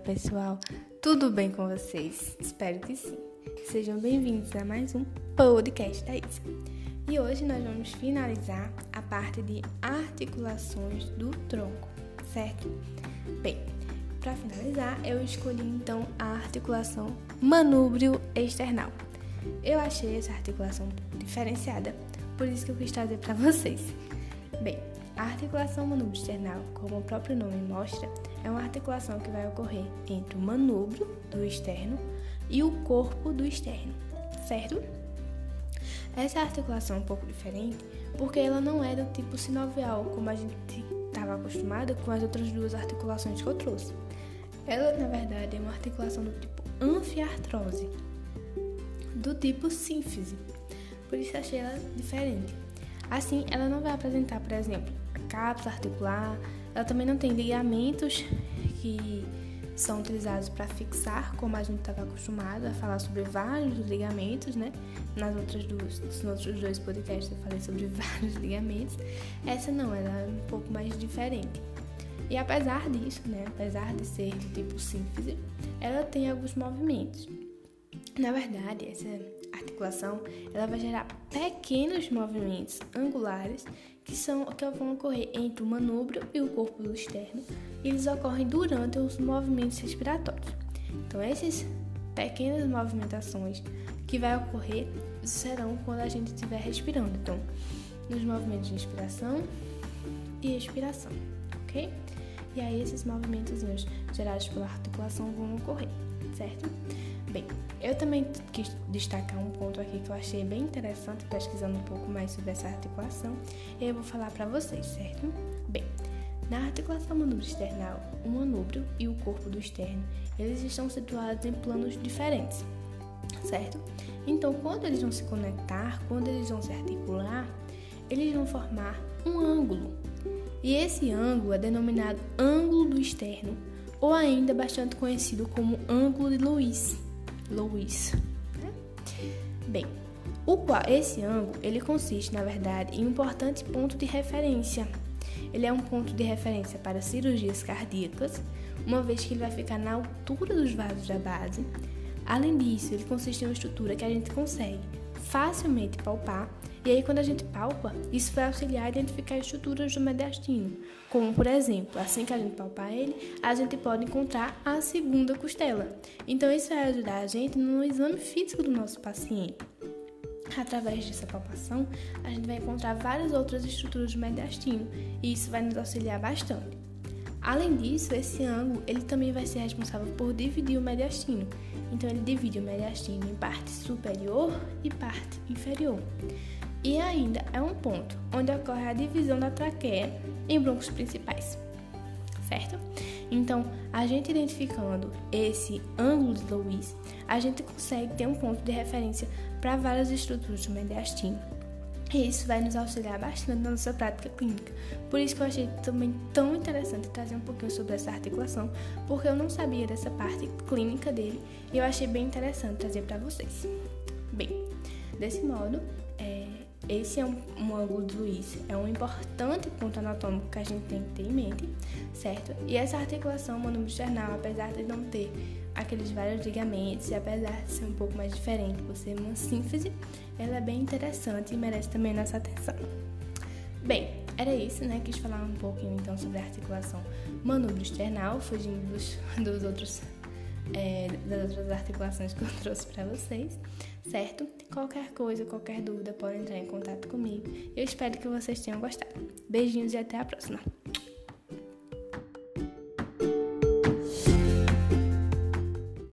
pessoal, tudo bem com vocês? Espero que sim. Sejam bem-vindos a mais um podcast da Isa. E hoje nós vamos finalizar a parte de articulações do tronco, certo? Bem, para finalizar, eu escolhi então a articulação manúbrio external. Eu achei essa articulação diferenciada, por isso que eu quis trazer para vocês. Bem, a articulação manúbrio external, como o próprio nome mostra, é uma articulação que vai ocorrer entre o manúbrio do externo e o corpo do externo, certo? Essa articulação é um pouco diferente porque ela não é do tipo sinovial, como a gente estava acostumada com as outras duas articulações que eu trouxe. Ela, na verdade, é uma articulação do tipo anfiartrose, do tipo sínfise. Por isso achei ela diferente. Assim, ela não vai apresentar, por exemplo, cápsula articular, ela também não tem ligamentos que são utilizados para fixar, como a gente estava acostumado a falar sobre vários ligamentos, né? Nas outras duas, nos outros dois podcasts eu falei sobre vários ligamentos. Essa não, ela é um pouco mais diferente. E apesar disso, né, apesar de ser do tipo sínfise, ela tem alguns movimentos. Na verdade, essa articulação ela vai gerar pequenos movimentos angulares que são que vão ocorrer entre o manúbrio e o corpo externo. E eles ocorrem durante os movimentos respiratórios. Então, essas pequenas movimentações que vai ocorrer serão quando a gente estiver respirando. Então, nos movimentos de inspiração e expiração, ok? E aí esses movimentos gerados pela articulação vão ocorrer, certo? Bem, eu também quis destacar um ponto aqui que eu achei bem interessante pesquisando um pouco mais sobre essa articulação e eu vou falar para vocês, certo? Bem, na articulação manúbrio external, o manúbrio e o corpo do externo, eles estão situados em planos diferentes, certo? Então, quando eles vão se conectar, quando eles vão se articular, eles vão formar um ângulo. E esse ângulo é denominado ângulo do externo, ou ainda bastante conhecido como ângulo de Lewis. Lewis. Né? Bem, o qual, esse ângulo ele consiste, na verdade, em um importante ponto de referência. Ele é um ponto de referência para cirurgias cardíacas, uma vez que ele vai ficar na altura dos vasos da base. Além disso, ele consiste em uma estrutura que a gente consegue facilmente palpar e aí, quando a gente palpa, isso vai auxiliar a identificar estruturas do mediastino, como por exemplo, assim que a gente palpar ele, a gente pode encontrar a segunda costela. Então, isso vai ajudar a gente no exame físico do nosso paciente. Através dessa palpação, a gente vai encontrar várias outras estruturas do mediastino e isso vai nos auxiliar bastante. Além disso, esse ângulo ele também vai ser responsável por dividir o mediastino. Então, ele divide o mediastino em parte superior e parte inferior. E ainda é um ponto onde ocorre a divisão da traqueia em broncos principais, certo? Então, a gente identificando esse ângulo de Lewis, a gente consegue ter um ponto de referência para várias estruturas do mediastino. E isso vai nos auxiliar bastante na nossa prática clínica. Por isso que eu achei também tão interessante trazer um pouquinho sobre essa articulação, porque eu não sabia dessa parte clínica dele e eu achei bem interessante trazer para vocês. Bem, desse modo, é, esse é um, ângulo de Luiz, é um importante ponto anatômico que a gente tem que ter em mente, certo? E essa articulação manubro-external, apesar de não ter aqueles vários ligamentos e apesar de ser um pouco mais diferente por ser uma sínfise, ela é bem interessante e merece também nossa atenção. Bem, era isso, né? Quis falar um pouquinho então sobre a articulação manubro-external, fugindo dos, dos outros é, das outras articulações que eu trouxe para vocês, certo? Qualquer coisa, qualquer dúvida, pode entrar em contato comigo. Eu espero que vocês tenham gostado. Beijinhos e até a próxima!